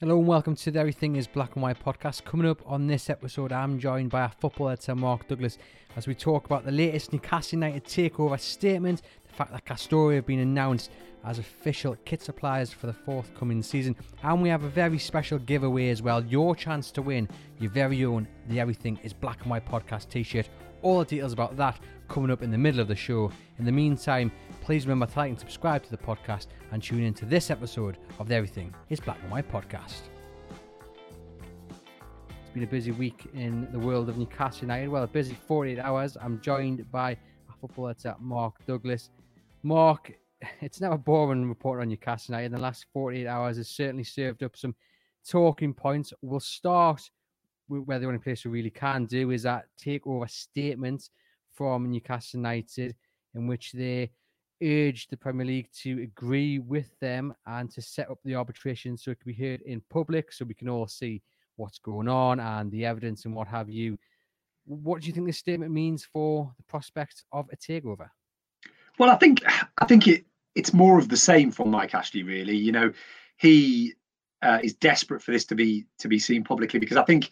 Hello and welcome to the Everything is Black and White podcast. Coming up on this episode, I'm joined by our football editor Mark Douglas as we talk about the latest Newcastle United takeover statement, the fact that Castore have been announced as official kit suppliers for the forthcoming season, and we have a very special giveaway as well. Your chance to win your very own The Everything is Black and White podcast t shirt. All the details about that coming up in the middle of the show. In the meantime, please remember to like and subscribe to the podcast and tune in to this episode of the Everything is Black and White podcast. It's been a busy week in the world of Newcastle United. Well, a busy 48 hours. I'm joined by a football editor, Mark Douglas. Mark, it's a boring report on Newcastle United. The last 48 hours has certainly served up some talking points. We'll start with where the only place we really can do is that takeover statement from Newcastle United in which they urged the Premier League to agree with them and to set up the arbitration so it can be heard in public so we can all see what's going on and the evidence and what have you. What do you think this statement means for the prospects of a takeover? Well, I think I think it it's more of the same for Mike Ashley. Really, you know, he uh, is desperate for this to be to be seen publicly because I think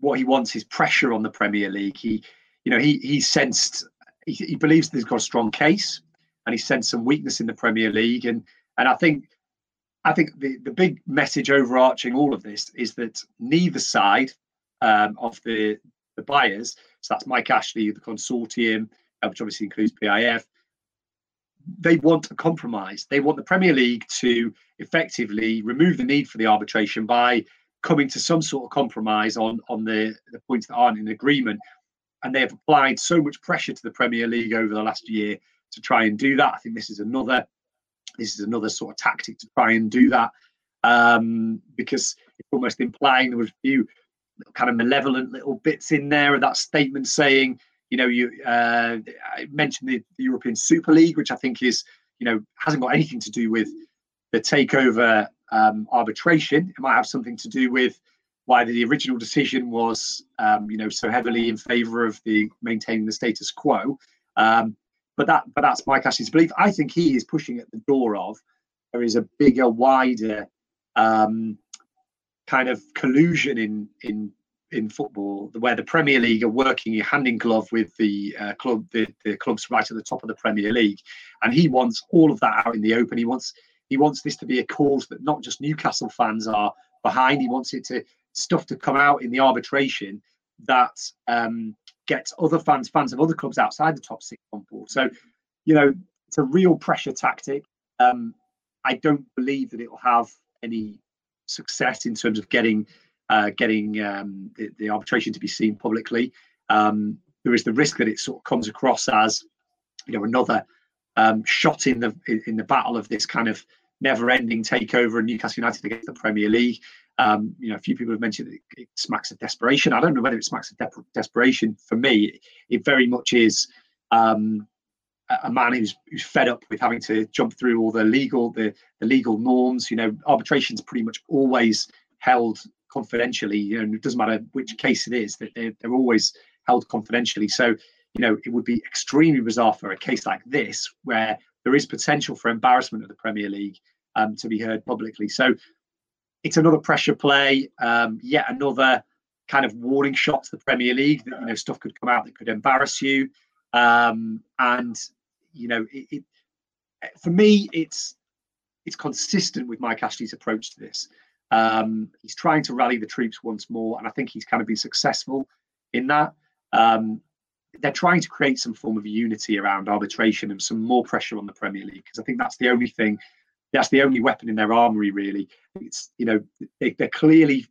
what he wants is pressure on the Premier League. He, you know, he he sensed he, he believes that he's got a strong case and he sensed some weakness in the Premier League. And and I think I think the, the big message overarching all of this is that neither side um, of the the buyers, so that's Mike Ashley, the consortium, uh, which obviously includes PIF, they want a compromise. They want the Premier League to effectively remove the need for the arbitration by coming to some sort of compromise on on the, the points that aren't in agreement. And they have applied so much pressure to the Premier League over the last year to try and do that. I think this is another this is another sort of tactic to try and do that um, because it's almost implying there was a few kind of malevolent little bits in there of that statement saying, you know, you uh, I mentioned the, the European Super League, which I think is, you know, hasn't got anything to do with the takeover um, arbitration. It might have something to do with why the original decision was, um, you know, so heavily in favour of the maintaining the status quo. Um, but that but that's Mike Ashley's belief. I think he is pushing at the door of there is a bigger, wider um, kind of collusion in in in football where the Premier League are working hand in glove with the uh, club the, the clubs right at the top of the Premier League, and he wants all of that out in the open. He wants he wants this to be a cause that not just Newcastle fans are behind. He wants it to stuff to come out in the arbitration that um, gets other fans, fans of other clubs outside the top six on board. So, you know, it's a real pressure tactic. Um, I don't believe that it will have any success in terms of getting uh, getting um, the, the, arbitration to be seen publicly. Um, there is the risk that it sort of comes across as, you know, another um, shot in the in the battle of this kind of never-ending takeover of Newcastle United against the Premier League. Um, you know, a few people have mentioned it, it smacks of desperation. I don't know whether it smacks of de- desperation. For me, it very much is um, a man who's who's fed up with having to jump through all the legal the, the legal norms. You know, arbitration's pretty much always held confidentially. You know, it doesn't matter which case it is; that they're, they're always held confidentially. So, you know, it would be extremely bizarre for a case like this, where there is potential for embarrassment of the Premier League um, to be heard publicly. So, it's another pressure play, um, yet another kind of warning shot to the Premier League that you know stuff could come out that could embarrass you. Um, and you know, it, it, for me, it's it's consistent with Mike Ashley's approach to this. Um, he's trying to rally the troops once more, and I think he's kind of been successful in that. Um, they're trying to create some form of unity around arbitration and some more pressure on the Premier League because I think that's the only thing that's the only weapon in their armory, really. It's you know they, they're clearly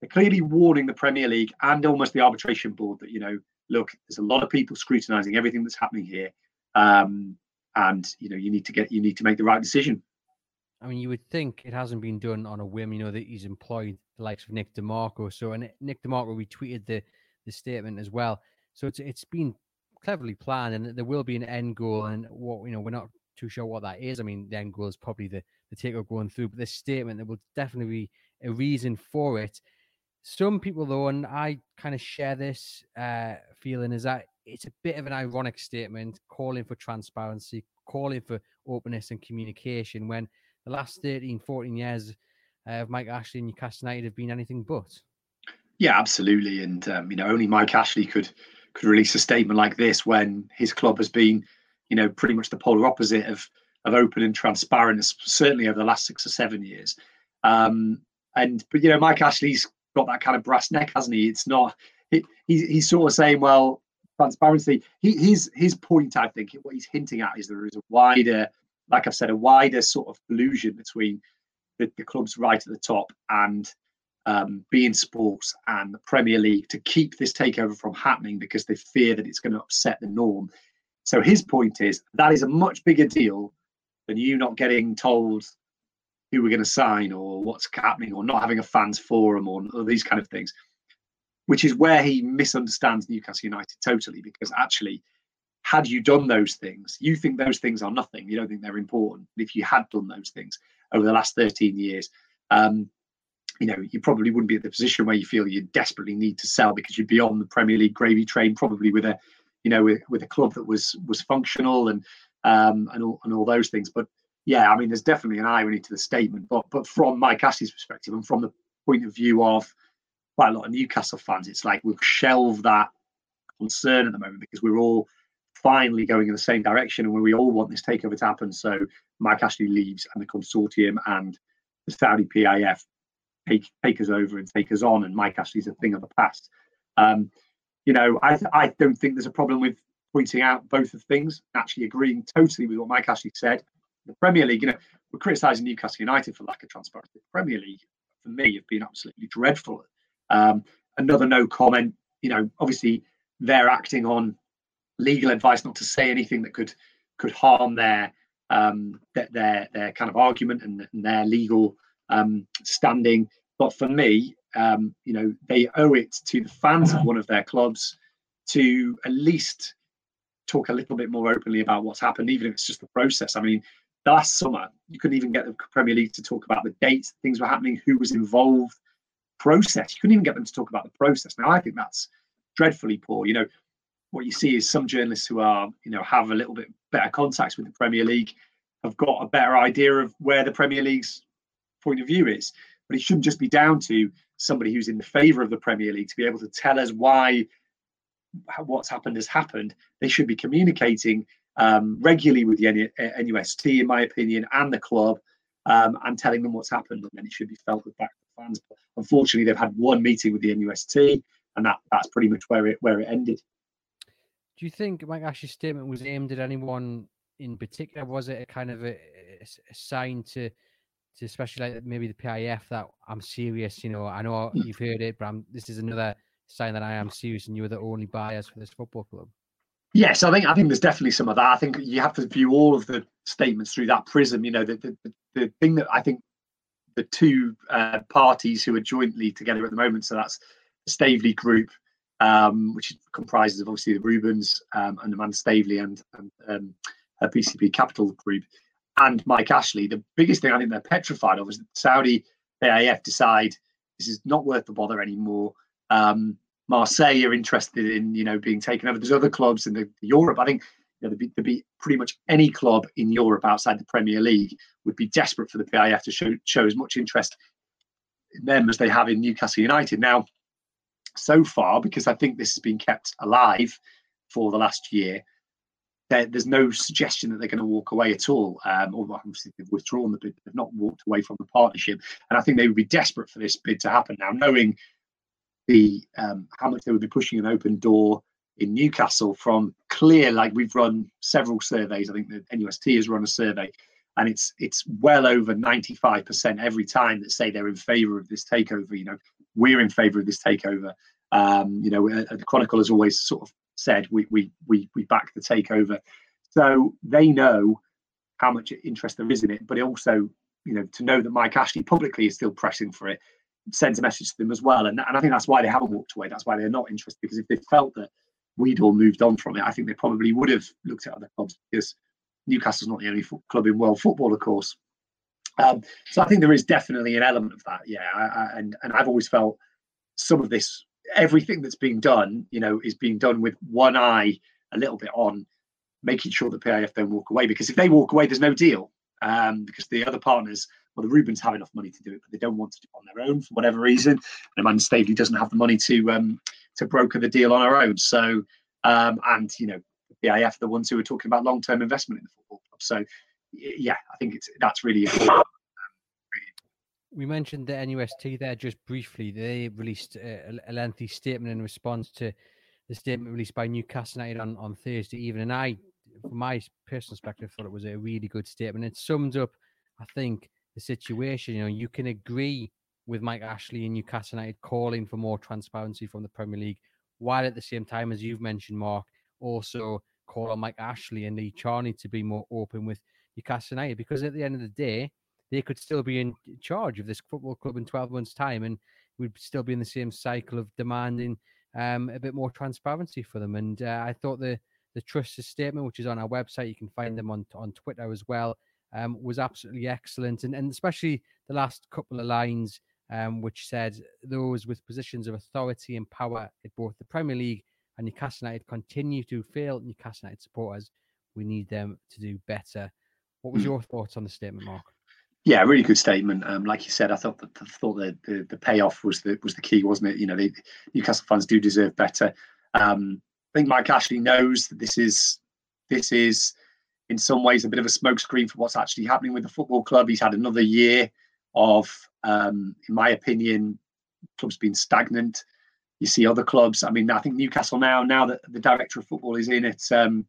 they're clearly warning the Premier League and almost the arbitration board that you know look, there's a lot of people scrutinising everything that's happening here, um, and you know you need to get you need to make the right decision. I mean, you would think it hasn't been done on a whim. You know that he's employed the likes of Nick De Marco. So, and Nick De Marco retweeted the the statement as well. So it's it's been cleverly planned, and there will be an end goal. And what you know, we're not too sure what that is. I mean, the end goal is probably the the takeover going through, but this statement there will definitely be a reason for it. Some people, though, and I kind of share this uh, feeling, is that it's a bit of an ironic statement calling for transparency, calling for openness and communication when the last 13, 14 years of Mike Ashley and Newcastle United have been anything but. Yeah, absolutely. And, um, you know, only Mike Ashley could could release a statement like this when his club has been, you know, pretty much the polar opposite of of open and transparent, certainly over the last six or seven years. Um, and but you know, Mike Ashley's got that kind of brass neck, hasn't he? It's not he, he's he's sort of saying, well, transparency. He, his his point, I think, what he's hinting at is there is a wider, like I've said, a wider sort of collusion between the, the clubs right at the top and um, beIN Sports and the Premier League to keep this takeover from happening because they fear that it's going to upset the norm. So his point is that is a much bigger deal than you not getting told who we're going to sign or what's happening or not having a fans forum or, or these kind of things, which is where he misunderstands Newcastle United totally. Because actually, had you done those things, you think those things are nothing. You don't think they're important. If you had done those things over the last 13 years, um, you know, you probably wouldn't be at the position where you feel you desperately need to sell because you'd be on the Premier League gravy train, probably with a, you know, with, with a club that was was functional and um, and all and all those things. But yeah, I mean, there's definitely an irony to the statement. But but from Mike Ashley's perspective and from the point of view of quite a lot of Newcastle fans, it's like we've shelved that concern at the moment because we're all finally going in the same direction and we all want this takeover to happen. So Mike Ashley leaves and the consortium and the Saudi PIF take take us over and take us on, and Mike Ashley's a thing of the past. Um, you know, I I don't think there's a problem with pointing out both of things, actually agreeing totally with what Mike Ashley said. The Premier League, you know, we're criticising Newcastle United for lack of transparency. The Premier League, for me, have been absolutely dreadful. Um, another no comment. You know, obviously they're acting on legal advice not to say anything that could could harm their um, their, their kind of argument and, and their legal um, standing. But for me, um, you know, they owe it to the fans of one of their clubs to at least talk a little bit more openly about what's happened, even if it's just the process. I mean, last summer, you couldn't even get the Premier League to talk about the dates, things were happening, who was involved, process. You couldn't even get them to talk about the process. Now, I think that's dreadfully poor. You know, what you see is some journalists who are, you know, have a little bit better contacts with the Premier League have got a better idea of where the Premier League's point of view is. But it shouldn't just be down to somebody who's in favour of the Premier League to be able to tell us why what's happened has happened. They should be communicating um, regularly with the NUST, in my opinion, and the club, um, and telling them what's happened. And then it should be felt with back fans. But unfortunately, they've had one meeting with the NUST, and that that's pretty much where it where it ended. Do you think Mike Ashley's statement was aimed at anyone in particular? Was it a kind of a, a sign to to especially like maybe the PIF that I'm serious? You know, I know hmm. you've heard it, but I'm, this is another sign that I am serious, and you are the only buyers for this football club. Yes, I think I think there's definitely some of that. I think you have to view all of the statements through that prism. You know, the the, the thing that I think the two uh, parties who are jointly together at the moment, so that's the Staveley Group um, which comprises of obviously the Rubens um, and man Staveley and, and um, PCP Capital Group and Mike Ashley. The biggest thing I think they're petrified of is that Saudi PIF decide this is not worth the bother anymore. Um, Marseille are interested in you know being taken over. There's other clubs in the, Europe. I think you know, there'd, be, there'd be pretty much any club in Europe outside the Premier League would be desperate for the PIF to show show as much interest in them as they have in Newcastle United. Now, so far, because I think this has been kept alive for the last year, there's no suggestion that they're going to walk away at all. Um, although obviously they've withdrawn the bid, they've not walked away from the partnership, and I think they would be desperate for this bid to happen now, knowing the um, how much they would be pushing an open door in Newcastle from clear. Like we've run several surveys. I think the NUST has run a survey, and it's it's well over 95% every time that say they're in favour of this takeover. You know, we're in favour of this takeover. Um, you know, uh, the Chronicle has always sort of said we we we we back the takeover, so they know how much interest there is in it. But also, you know, to know that Mike Ashley publicly is still pressing for it sends a message to them as well. And, and I think that's why they haven't walked away. That's why they're not interested because if they felt that we'd all moved on from it, I think they probably would have looked at other clubs because Newcastle's not the only fo- club in world football, of course. Um, so I think there is definitely an element of that, yeah. I, I, and and I've always felt some of this, everything that's being done, you know, is being done with one eye a little bit on making sure the PIF don't walk away. Because if they walk away, there's no deal. Um, because the other partners, well, the Rubens have enough money to do it, but they don't want to do it on their own for whatever reason. And Amanda Staveley doesn't have the money to um, to broker the deal on her own. So, um, and you know, the PIF the ones who are talking about long term investment in the football club. So, yeah, I think it's that's really important. We mentioned the NUST there just briefly. They released a, a lengthy statement in response to the statement released by Newcastle United on, on Thursday evening. And I, from my personal perspective, thought it was a really good statement. It sums up, I think, the situation. You know, you can agree with Mike Ashley and Newcastle United calling for more transparency from the Premier League, while at the same time, as you've mentioned, Mark, also call on Mike Ashley and Lee Charnley to be more open with Newcastle United because at the end of the day, they could still be in charge of this football club in 12 months' time and we'd still be in the same cycle of demanding um, a bit more transparency for them. And uh, I thought the the trust statement, which is on our website, you can find them on on Twitter as well, um, was absolutely excellent, and and especially the last couple of lines, um, which said those with positions of authority and power at both the Premier League and Newcastle United continue to fail Newcastle United supporters. We need them to do better. What was your thoughts on the statement, Mark? Yeah, really good statement. Um, like you said, I thought that thought the, the, the payoff was the was the key, wasn't it? You know, the Newcastle fans do deserve better. Um, I think Mike Ashley knows that this is this is in some ways a bit of a smokescreen for what's actually happening with the football club. He's had another year of, um, in my opinion, clubs being stagnant. You see other clubs. I mean, I think Newcastle now, now that the director of football is in at um,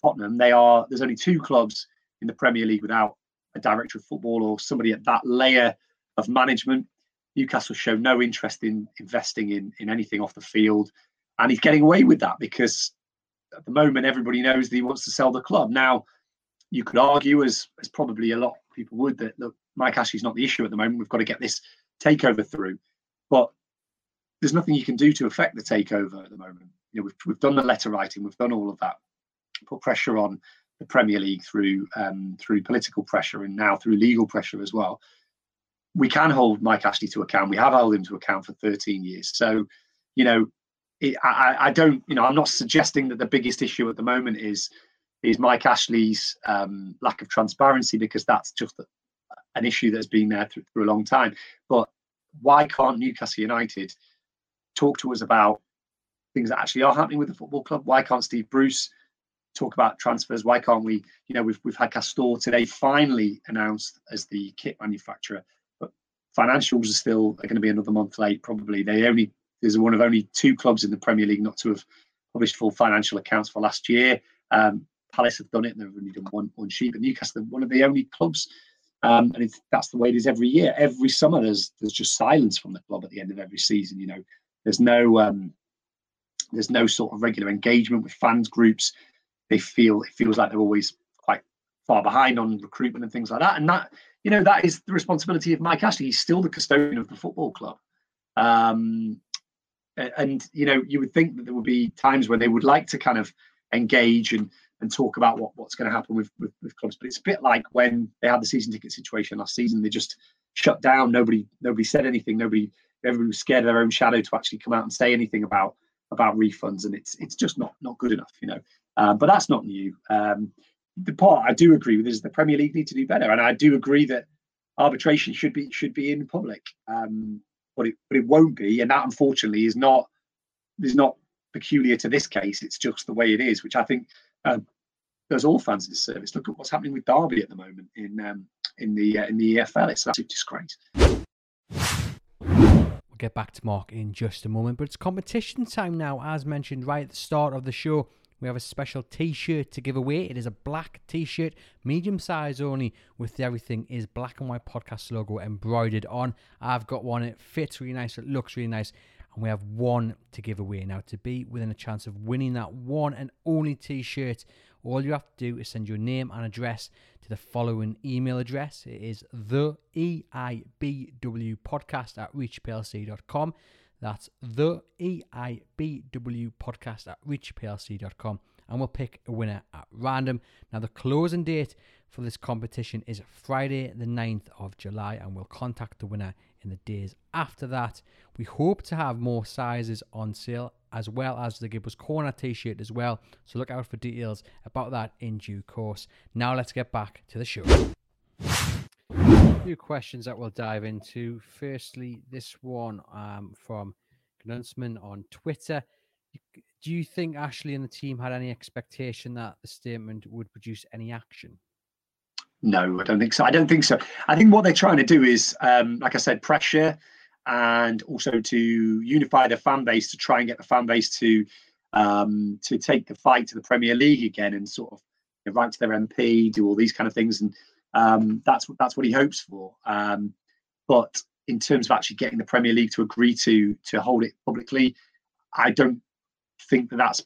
Tottenham, they are. There's only two clubs in the Premier League without a director of football or somebody at that layer of management. Newcastle show no interest in investing in in anything off the field, and he's getting away with that because at the moment everybody knows that he wants to sell the club. Now, you could argue, as as probably a lot of people would, that look, Mike Ashley's not the issue at the moment. We've got to get this takeover through, but there's nothing you can do to affect the takeover at the moment. You know, we've we've done the letter writing, we've done all of that, put pressure on the Premier League through um, through political pressure and now through legal pressure as well. We can hold Mike Ashley to account. We have held him to account for 13 years. So, you know, it, I, I don't, you know, I'm not suggesting that the biggest issue at the moment is is Mike Ashley's um, lack of transparency because that's just an issue that's been there through, through a long time. But why can't Newcastle United talk to us about things that actually are happening with the football club? Why can't Steve Bruce talk about transfers. Why can't we? You know, we've we've had Castore today finally announced as the kit manufacturer, but financials are still are going to be another month late. Probably they only there's one of only two clubs in the Premier League not to have published full financial accounts for last year. Um, Palace have done it; and they've only done one one sheet. But Newcastle, one of the only clubs, um, and that's the way it is every year. Every summer, there's there's just silence from the club at the end of every season. You know, there's no um, there's no sort of regular engagement with fans groups they feel it feels like they're always quite far behind on recruitment and things like that. And that you know that is the responsibility of Mike Ashley. He's still the custodian of the football club. Um, and you know you would think that there would be times where they would like to kind of engage and and talk about what, what's going to happen with, with, with clubs. But it's a bit like when they had the season ticket situation last season. They just shut down. Nobody nobody said anything. Nobody everybody was scared of their own shadow to actually come out and say anything about about refunds, and it's it's just not not good enough. You know, uh, but that's not new. Um, the part I do agree with is the Premier League need to do better, and I do agree that arbitration should be should be in public, um, but it but it won't be, and that unfortunately is not is not peculiar to this case. It's just the way it is, which I think uh, does all fans a disservice. Look at what's happening with Derby at the moment in um, in the uh, in the EFL. It's a disgrace. Get back to Mark in just a moment, but it's competition time now, as mentioned right at the start of the show we have a special t-shirt to give away. It is a black t-shirt, medium size only, with everything is black and white podcast logo embroidered on. I've got one. It fits really nice. It looks really nice. And we have one to give away now. To be within a chance of winning that one and only t-shirt, All you have to do is send your name and address to the following email address. It is the EIBW podcast at reachplc.com. That's the EIBW podcast at reachplc.com. And we'll pick a winner at random. Now, the closing date for this competition is Friday, the 9th of July, and we'll contact the winner in the days after that. We hope to have more sizes on sale as well as the Gibbers Corner t shirt as well. So look out for details about that in due course. Now let's get back to the show. A few questions that we'll dive into. Firstly, this one um, from Gnuntsman on Twitter. Do you think Ashley and the team had any expectation that the statement would produce any action? No, I don't think so. I don't think so. I think what they're trying to do is, um, like I said, pressure and also to unify the fan base to try and get the fan base to um, to take the fight to the Premier League again and sort of you know, write to their MP, do all these kind of things, and um, that's what that's what he hopes for. Um, but in terms of actually getting the Premier League to agree to to hold it publicly, I don't think that that's.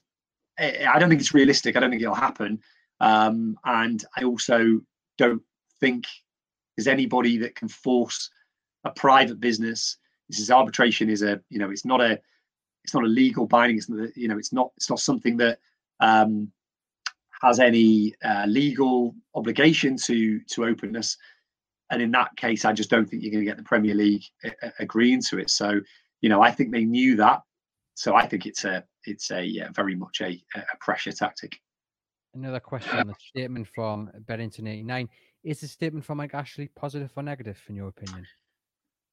I don't think it's realistic. I don't think it'll happen. Um, and I also don't think there's anybody that can force a private business this is arbitration is a you know it's not a it's not a legal binding. It's not, you know it's not it's not something that um, has any uh, legal obligation to to openness. And in that case, I just don't think you're going to get the Premier League a- a- agreeing to it. So, you know, I think they knew that. So I think it's a it's a yeah, very much a, a pressure tactic. Another question on the statement from Bennington 89. Is the statement from Mike Ashley positive or negative, in your opinion?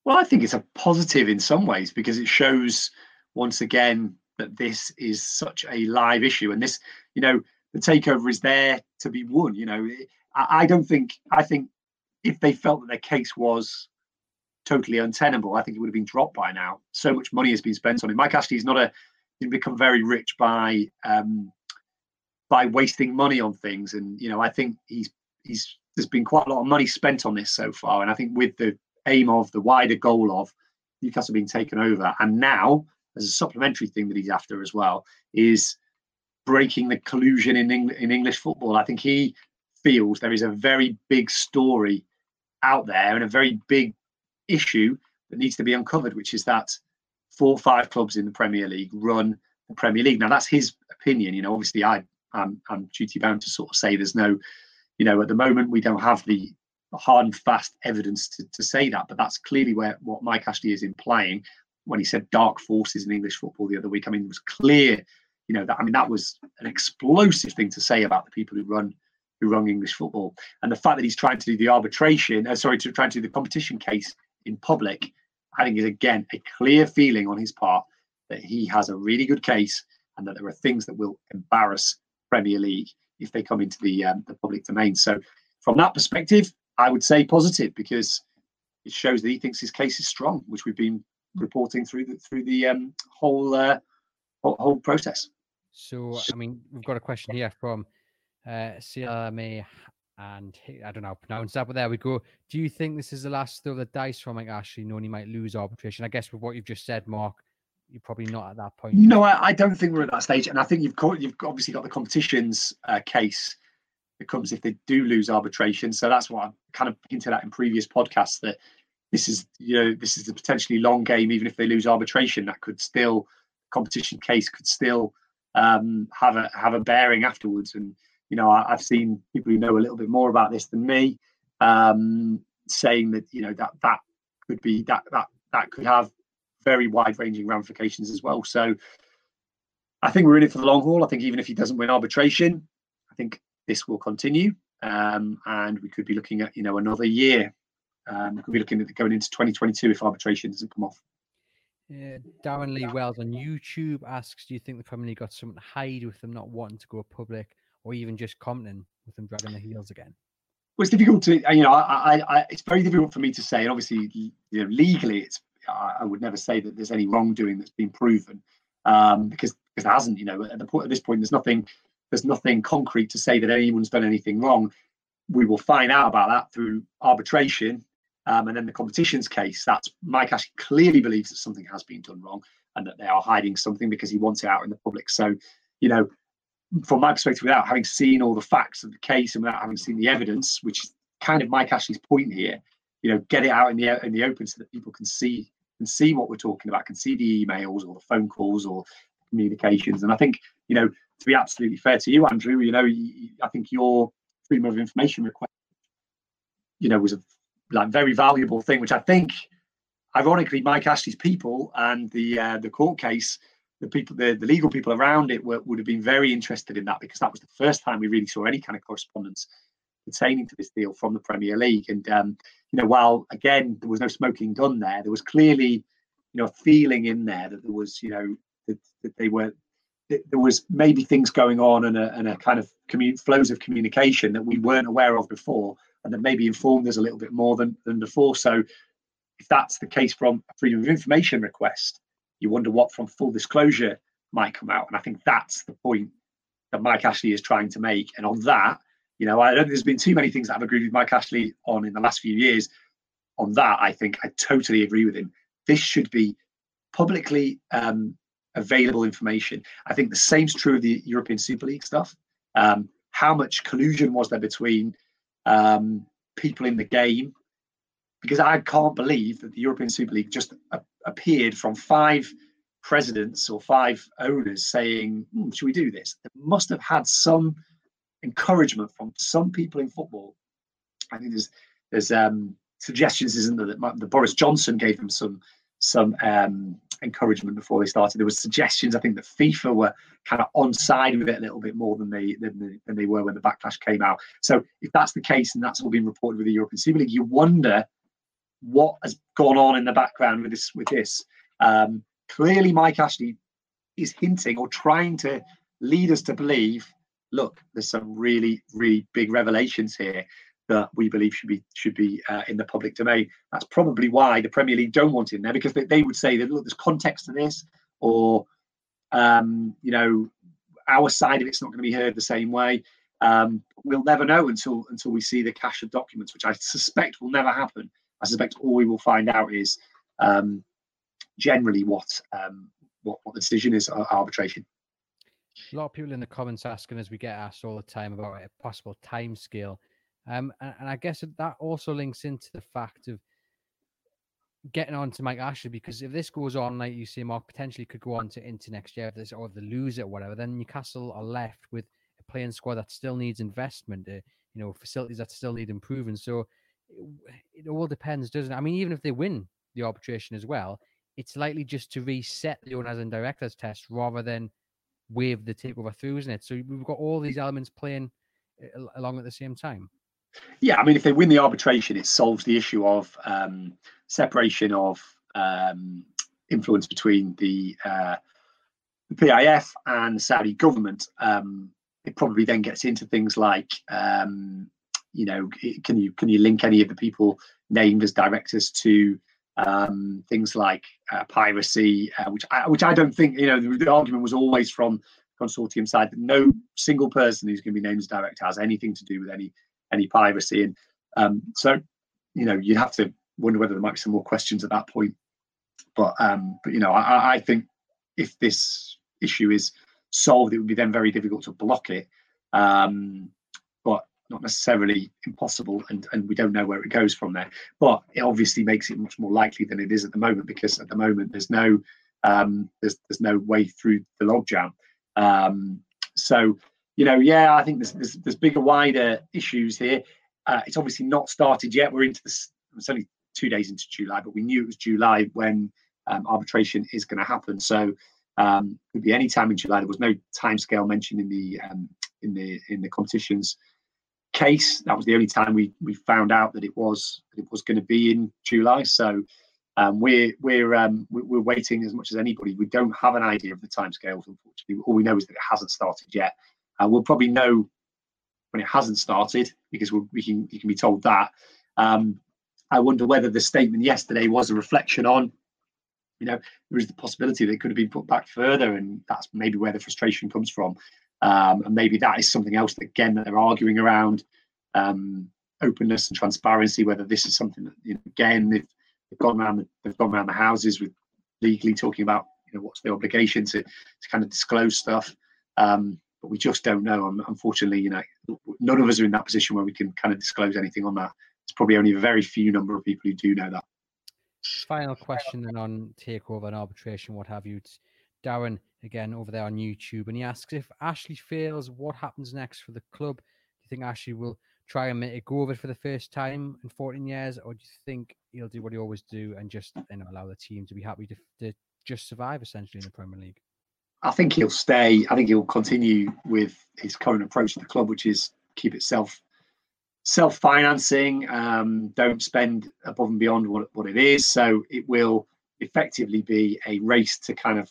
Well, I think it's a positive in some ways because it shows once again that this is such a live issue, and this, you know, the takeover is there to be won. You know, I, I don't think. I think if they felt that their case was totally untenable, I think it would have been dropped by now. So much money has been spent on it. Mike Ashley is not a. He's become very rich by um, by wasting money on things, and you know, I think he's he's there's been quite a lot of money spent on this so far, and I think with the aim of, the wider goal of Newcastle being taken over. And now, as a supplementary thing that he's after as well, is breaking the collusion in, Eng- in English football. I think he feels there is a very big story out there and a very big issue that needs to be uncovered, which is that four or five clubs in the Premier League run the Premier League. Now, that's his opinion. You know, obviously, I, I'm, I'm duty bound to sort of say there's no, you know, at the moment we don't have the hard and fast evidence to, to say that, but that's clearly where what Mike Ashley is implying when he said dark forces in English football the other week. I mean, it was clear, you know, that I mean that was an explosive thing to say about the people who run who run English football, and the fact that he's trying to do the arbitration, uh, sorry, to trying to do the competition case in public, I think is again a clear feeling on his part that he has a really good case and that there are things that will embarrass Premier League if they come into the um, the public domain. So, from that perspective, I would say positive because it shows that he thinks his case is strong, which we've been reporting through the through the um, whole, uh, whole, process. So, I mean, we've got a question here from uh, and I don't know how to pronounce that, but there we go. Do you think this is the last throw of the dice from like Ashley, knowing he might lose arbitration? I guess with what you've just said, Mark, you're probably not at that point. No, I, I don't think we're at that stage, and I think you've got you've obviously got the competitions uh, case that comes if they do lose arbitration. So that's what I kind of hinted at in previous podcasts that this is you know this is a potentially long game. Even if they lose arbitration, that could still competition case could still um, have a have a bearing afterwards. And you know I, have seen people who know a little bit more about this than me um, saying that you know that that could be that that that could have very wide ranging ramifications as well. So I think we're in it for the long haul. I think even if he doesn't win arbitration, I think this will continue, um, and we could be looking at you know another year. Um, we could be looking at going into 2022 if arbitration doesn't come off. Yeah, Darren Lee Wells on YouTube asks, "Do you think the Premier League got something to hide with them not wanting to go public, or even just commenting with them dragging their heels again?" Well, it's difficult to, you know, I, I, I, it's very difficult for me to say. And obviously, you know, legally, it's I would never say that there's any wrongdoing that's been proven um, because because there hasn't. You know, at the point at this point, there's nothing there's nothing concrete to say that anyone's done anything wrong. We will find out about that through arbitration. Um, and then the competitions case, that's Mike Ashley clearly believes that something has been done wrong and that they are hiding something because he wants it out in the public. So, you know, from my perspective, without having seen all the facts of the case and without having seen the evidence, which is kind of Mike Ashley's point here, you know, get it out in the in the open so that people can see can see what we're talking about, can see the emails or the phone calls or communications. And I think, you know, to be absolutely fair to you, Andrew, you know, I think your freedom of information request, you know, was a like very valuable thing, which I think, ironically, Mike Ashley's people and the uh, the court case, the people, the, the legal people around it were, would have been very interested in that because that was the first time we really saw any kind of correspondence pertaining to this deal from the Premier League. And um, you know, while again there was no smoking gun there, there was clearly, you know, a feeling in there that there was, you know, that, that they were there was maybe things going on and a, and a kind of commun- flows of communication that we weren't aware of before and that maybe informed us a little bit more than, than before. So if that's the case from a freedom of information request, you wonder what from full disclosure might come out. And I think that's the point that Mike Ashley is trying to make. And on that, you know, I don't think there's been too many things that I've agreed with Mike Ashley on in the last few years. On that, I think I totally agree with him. This should be publicly um, available information. I think the same's true of the European Super League stuff. Um, how much collusion was there between um, people in the game? Because I can't believe that the European Super League just a- appeared from five presidents or five owners saying, hmm, "Should we do this?" They must have had some encouragement from some people in football. I think there's there's um, suggestions, isn't there, that, that Boris Johnson gave them some some um, encouragement before they started. There was suggestions. I think that FIFA were kind of on side with it a little bit more than they than they, than they were when the backlash came out. So if that's the case and that's all been reported with the European Super League, you wonder what has gone on in the background with this. With this, um, clearly Mike Ashley is hinting or trying to lead us to believe. Look, there's some really, really big revelations here that we believe should be should be uh, in the public domain. That's probably why the Premier League don't want it in there because they, they would say that look, there's context to this, or um, you know, our side of it's not going to be heard the same way. Um, we'll never know until until we see the cache of documents, which I suspect will never happen. I suspect all we will find out is um, generally what, um, what what the decision is arbitration. A lot of people in the comments asking, as we get asked all the time about a possible time scale um, and, and I guess that also links into the fact of getting on to Mike Ashley because if this goes on, like you say, Mark potentially could go on to into next year if this or the loser or whatever, then Newcastle are left with a playing squad that still needs investment, uh, you know, facilities that still need improving. So it, it all depends, doesn't it? I mean, even if they win the arbitration as well, it's likely just to reset the owners and directors test rather than wave the takeover through, isn't it? So we've got all these elements playing uh, along at the same time. Yeah, I mean, if they win the arbitration, it solves the issue of um, separation of um, influence between the, uh, the PIF and the Saudi government. Um, it probably then gets into things like, um, you know, can you can you link any of the people named as directors to um, things like uh, piracy, uh, which I, which I don't think you know the, the, argument was always from consortium side that no single person who's going to be named as director has anything to do with any any piracy. And um, so, you know, you'd have to wonder whether there might be some more questions at that point. But um, but you know, I, I think if this issue is solved, it would be then very difficult to block it. Um, not necessarily impossible, and, and we don't know where it goes from there. But it obviously makes it much more likely than it is at the moment because at the moment there's no um, there's there's no way through the logjam. Um, so you know, yeah, I think there's there's, there's bigger, wider issues here. Uh, it's obviously not started yet. We're into this. It's only two days into July, but we knew it was July when um, arbitration is going to happen. So um, could be any time in July. There was no timescale mentioned in the um, in the in the competitions case. That was the only time we we found out that it was that it was going to be in July. So um, we're we're um, we're waiting as much as anybody. We don't have an idea of the timescales, unfortunately. All we know is that it hasn't started yet. We'll probably know when it hasn't started because we can you can be told that. Um, I wonder whether the statement yesterday was a reflection on, you know, there is the possibility that it could have been put back further, and that's maybe where the frustration comes from. Um, and maybe that is something else that again that they're arguing around um, openness and transparency. Whether this is something that you know, again they've, they've gone around the, they've gone around the houses with legally talking about you know what's the obligation to to kind of disclose stuff. Um, but we just don't know. unfortunately, you know, none of us are in that position where we can kind of disclose anything on that. It's probably only a very few number of people who do know that. Final question then on takeover and arbitration, what have you. It's Darren again over there on YouTube, and he asks if Ashley fails, what happens next for the club? Do you think Ashley will try and make it go of it for the first time in 14 years, or do you think he'll do what he always do and just you know allow the team to be happy to, to just survive essentially in the Premier League? I think he'll stay. I think he'll continue with his current approach to the club, which is keep itself self-financing. Um, don't spend above and beyond what, what it is. So it will effectively be a race to kind of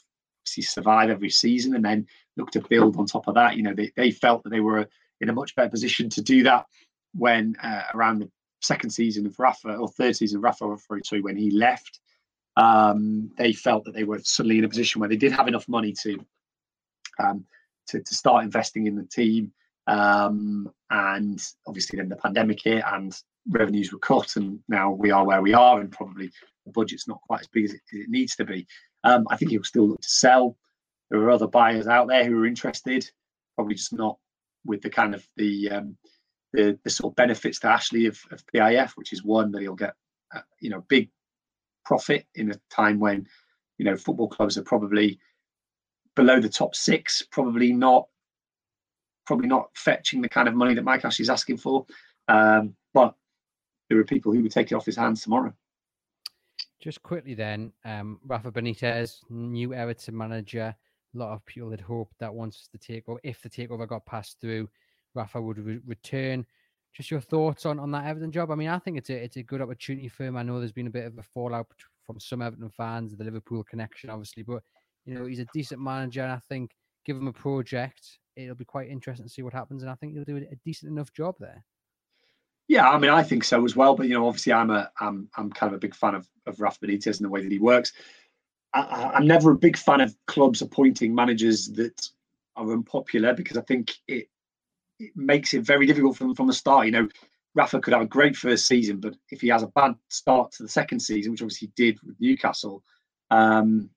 see survive every season and then look to build on top of that. You know, they, they felt that they were in a much better position to do that when uh, around the second season of Rafa or third season of Rafa, sorry, when he left um, they felt that they were suddenly in a position where they did have enough money to um, to, to, start investing in the team. Um, and obviously, then the pandemic hit and revenues were cut, and now we are where we are, and probably the budget's not quite as big as it, as it needs to be. Um, I think he'll still look to sell. There are other buyers out there who are interested, probably just not with the kind of the um, the, the sort of benefits to Ashley of, of PIF, which is one that he'll get, uh, you know, big profit in a time when you know football clubs are probably below the top six, probably not probably not fetching the kind of money that Mike Ashley is asking for. Um, but there are people who would take it off his hands tomorrow. Just quickly then, um, Rafa Benitez, new Everton manager. A lot of people had hoped that once the takeover, if the takeover got passed through, Rafa would re- return. Just your thoughts on, on that Everton job. I mean, I think it's a it's a good opportunity for him. I know there's been a bit of a fallout from some Everton fans, the Liverpool connection, obviously, but you know he's a decent manager, and I think give him a project, it'll be quite interesting to see what happens, and I think he'll do a decent enough job there. Yeah, I mean, I think so as well. But you know, obviously, I'm a I'm I'm kind of a big fan of of Rafa Benitez and the way that he works. I, I'm never a big fan of clubs appointing managers that are unpopular because I think it it makes it very difficult from from the start. You know, Rafa could have a great first season, but if he has a bad start to the second season, which obviously he did with Newcastle, um,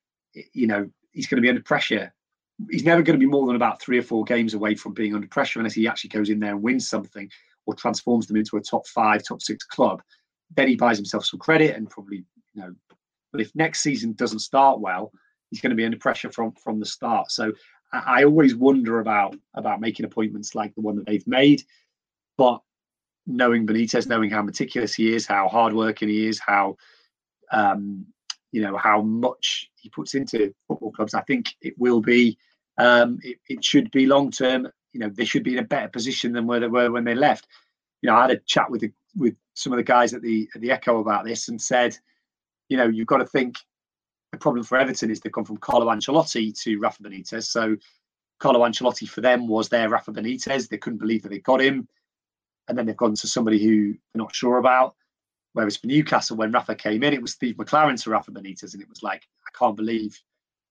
you know, he's going to be under pressure. He's never going to be more than about three or four games away from being under pressure unless he actually goes in there and wins something or transforms them into a top five, top six club. Then he buys himself some credit and probably, you know, but if next season doesn't start well, he's going to be under pressure from from the start. So I always wonder about about making appointments like the one that they've made, but knowing Benitez, knowing how meticulous he is, how hardworking he is, how um, you know how much he puts into football clubs, I think it will be um, it, it should be long term. You know, they should be in a better position than where they were when they left. You know, I had a chat with the, with some of the guys at the at the Echo about this and said, you know, you've got to think the problem for Everton is they've gone from Carlo Ancelotti to Rafa Benitez. So Carlo Ancelotti for them was their Rafa Benitez. They couldn't believe that they got him. And then they've gone to somebody who they're not sure about. Whereas for Newcastle, when Rafa came in, it was Steve McClaren to Rafa Benitez. And it was like, I can't believe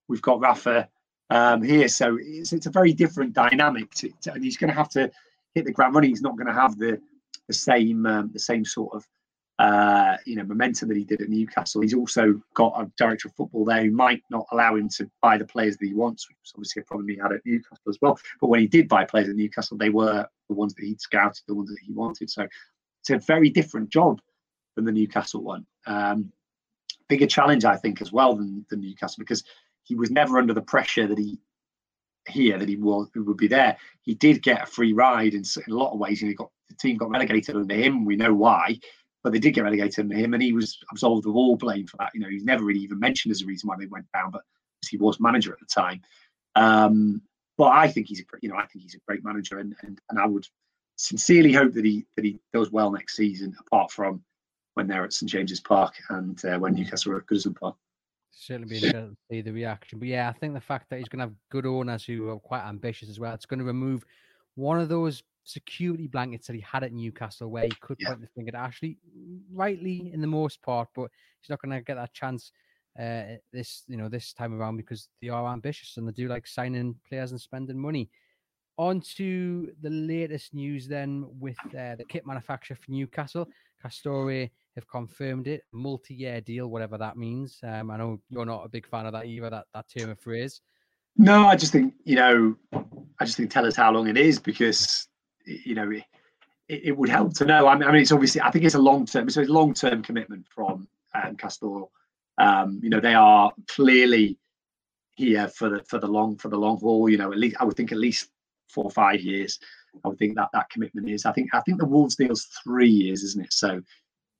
we've got Rafa um, here. So it's, it's a very different dynamic. To, to, and he's going to have to hit the ground running. He's not going to have the the same um, the same sort of uh, you know, momentum that he did at Newcastle. He's also got a director of football there who might not allow him to buy the players that he wants, which was obviously a problem he had at Newcastle as well. But when he did buy players at Newcastle, they were the ones that he'd scouted, the ones that he wanted. So it's a very different job than the Newcastle one. Um, bigger challenge, I think, as well than, than Newcastle because he was never under the pressure that he here that he was would be there. He did get a free ride in, in a lot of ways, and he got the team got relegated under him. We know why but they did get relegated under him, and he was absolved of all blame for that. You know, he's never really even mentioned as a reason why they went down, but he was manager at the time. Um, but I think he's a, you know, I think he's a great manager, and and, and I would sincerely hope that he that he does well next season. Apart from when they're at St James's Park and uh, when Newcastle are at Goodison Park. Certainly be interesting to see the reaction. But yeah, I think the fact that he's going to have good owners who are quite ambitious as well, it's going to remove one of those security blankets that he had at Newcastle, where he could yeah. point the finger at Ashley, rightly in the most part, but he's not going to get that chance uh, this you know this time around because they are ambitious and they do like signing players and spending money. On to the latest news then with uh, the kit manufacturer for Newcastle. Castore have confirmed it, multi-year deal, whatever that means. Um, I know you're not a big fan of that either, that, that term of phrase. No, I just think you know, I just think tell us how long it is because you know it, it would help to know. I mean, it's obviously I think it's a long term, so it's a long term commitment from um, Castore. Um, you know, they are clearly here for the for the long for the long haul. You know, at least I would think at least four or five years. I would think that that commitment is. I think I think the Wolves deal's three years, isn't it? So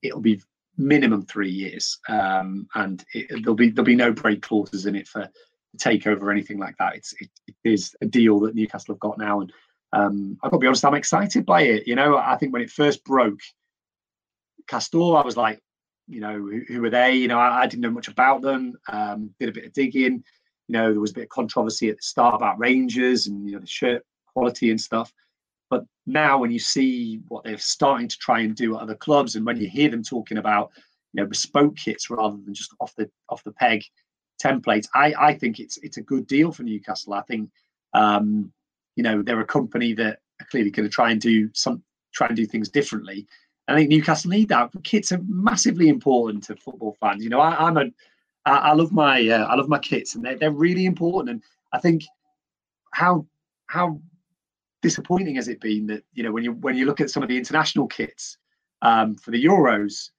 it'll be minimum three years, um, and it, there'll be there'll be no break clauses in it for takeover or anything like that. It's it, it is a deal that Newcastle have got now, and um, I've got to be honest, I'm excited by it. You know, I think when it first broke, Castore, I was like, you know, who, who are they? You know, I, I, didn't know much about them. Um, did a bit of digging. You know, there was a bit of controversy at the start about Rangers and you know the shirt quality and stuff. But now, when you see what they're starting to try and do at other clubs, and when you hear them talking about you know bespoke kits rather than just off the off the peg templates, I I think it's it's a good deal for Newcastle. I think um, you know they're a company that are clearly going to try and do some try and do things differently. I think Newcastle need that. Kits are massively important to football fans. You know, I, I'm a I, love my uh, I love my kits, and they're they're really important. And I think how how disappointing has it been that you know when you when you look at some of the international kits um, for the Euros,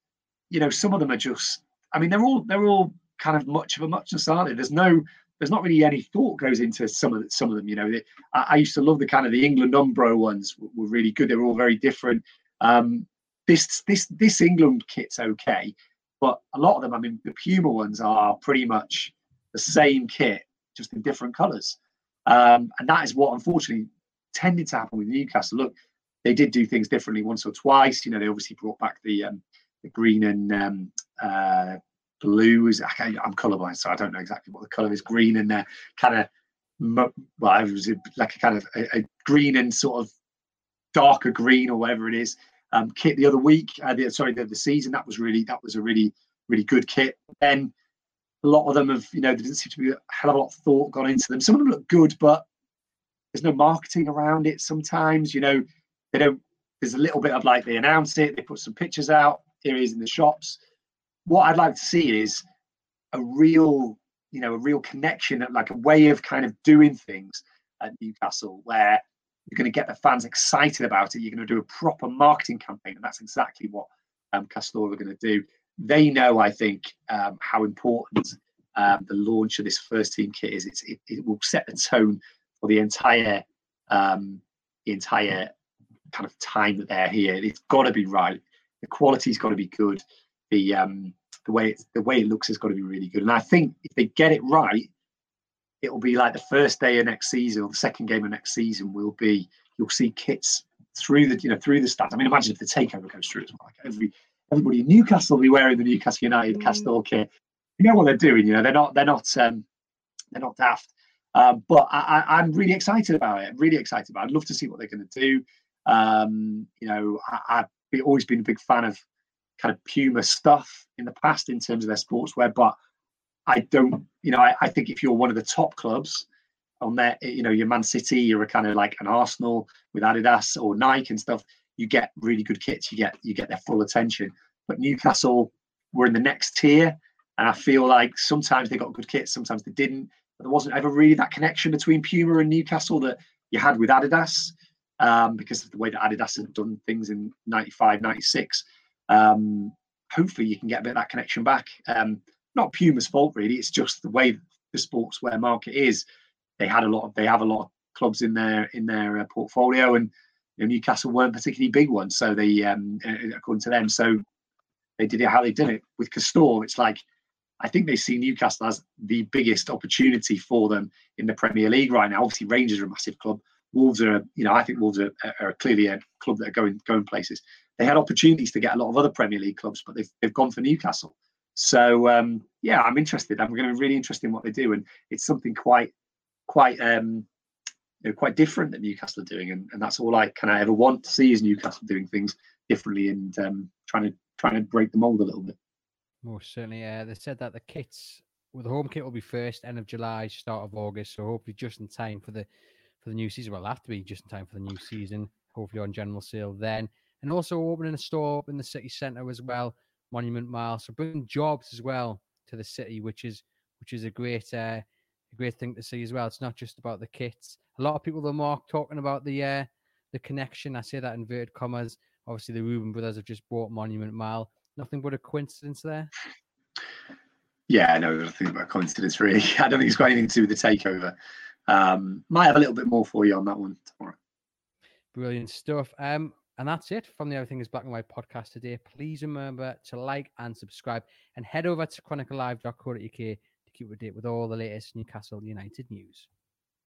you know some of them are just. I mean, they're all they're all kind of much of a muchness, aren't they? There's no there's not really any thought goes into some of the, some of them. You know, I, I, used to love the kind of the England Umbro ones were, were really good. They were all very different. Um, this this this England kit's okay, but a lot of them, I mean, the Puma ones are pretty much the same kit, just in different colours. Um, and that is what unfortunately tended to happen with Newcastle. Look, they did do things differently once or twice. You know, they obviously brought back the um, the green and um, uh, blue. Is I'm colourblind, so I don't know exactly what the colour is. Green and uh, kind of well, it was like a kind of a, a, green and sort of darker green or whatever it is. Um, kit the other week, uh, the, sorry, the, the season that was really that was a really really good kit. Then a lot of them have, you know, there didn't seem to be a hell of a lot of thought gone into them. Some of them look good, but there's no marketing around it sometimes you know they don't there's a little bit of like they announce it they put some pictures out here is in the shops. What i'd like to see is a real you know a real connection like a way of kind of doing things at newcastle where you're going to get the fans excited about it you're going to do a proper marketing campaign and that's exactly what um, Castore are going to do. They know i think um, how important um, the launch of this first team kit is. It, it will set the tone for the entire um, the entire kind of time that they're here. It's got to be right. The quality's got to be good. The um, the way it, the way it looks has got to be really good. And I think if they get it right, it'll be like the first day of next season or the second game of next season will be you'll see kits through the you know through the stats. I mean, imagine if the takeover goes through as well. Like every everybody in Newcastle will be wearing the Newcastle United mm. Kit. You know what they're doing. You know they're not they're not um, they're not daft. Um, but I, am really excited about it. Really excited about. It. I'd love to see what they're going to do. Um, you know, I, have always been a big fan of kind of Puma stuff in the past in terms of their sportswear, but I don't. You know, I, I think if you're one of the top clubs on there, you know, you're Man City, you're a kind of like an Arsenal with Adidas or Nike and stuff. You get really good kits. You get you get their full attention. But Newcastle were in the next tier, and I feel like sometimes they got good kits, sometimes they didn't there wasn't ever really that connection between Puma and Newcastle that you had with Adidas um, because of the way that Adidas had done things in 95, 96. Um, hopefully, you can get a bit of that connection back. Um, not Puma's fault, really. It's just the way the sportswear market is. They had a lot of, they have a lot of clubs in their in their uh, portfolio, and you know, Newcastle weren't particularly big ones. So they, um, according to them, so they did it how they did it with Castore. It's like I think they see Newcastle as the biggest opportunity for them in the Premier League right now. Obviously, Rangers are a massive club. Wolves are, you know, I think Wolves are, are clearly a club that are going going places. They had opportunities to get a lot of other Premier League clubs, but they've they've gone for Newcastle. So um, yeah, I'm interested. I'm going to be really interested in what they do, and it's something quite quite um, you know, quite different that Newcastle are doing, and, and that's all I kind of ever want to see is Newcastle doing things differently and um, trying to trying to break the mold a little bit. Most certainly, yeah. They said that the kits, well, the home kit will be first end of July, start of August. So hopefully just in time for the for the new season. Well, have to be just in time for the new season. Hopefully on general sale then, and also opening a store up in the city centre as well, Monument Mile. So bringing jobs as well to the city, which is which is a great uh, a great thing to see as well. It's not just about the kits. A lot of people, the Mark, talking about the uh, the connection. I say that in inverted commas. Obviously, the Reuben brothers have just bought Monument Mile. Nothing but a coincidence there. Yeah, no, I think about coincidence really. I don't think it's got anything to do with the takeover. Um, might have a little bit more for you on that one tomorrow. Brilliant stuff. Um, and that's it from the Everything is Black and White podcast today. Please remember to like and subscribe and head over to chroniclelive.co.uk to keep up to date with all the latest Newcastle United news.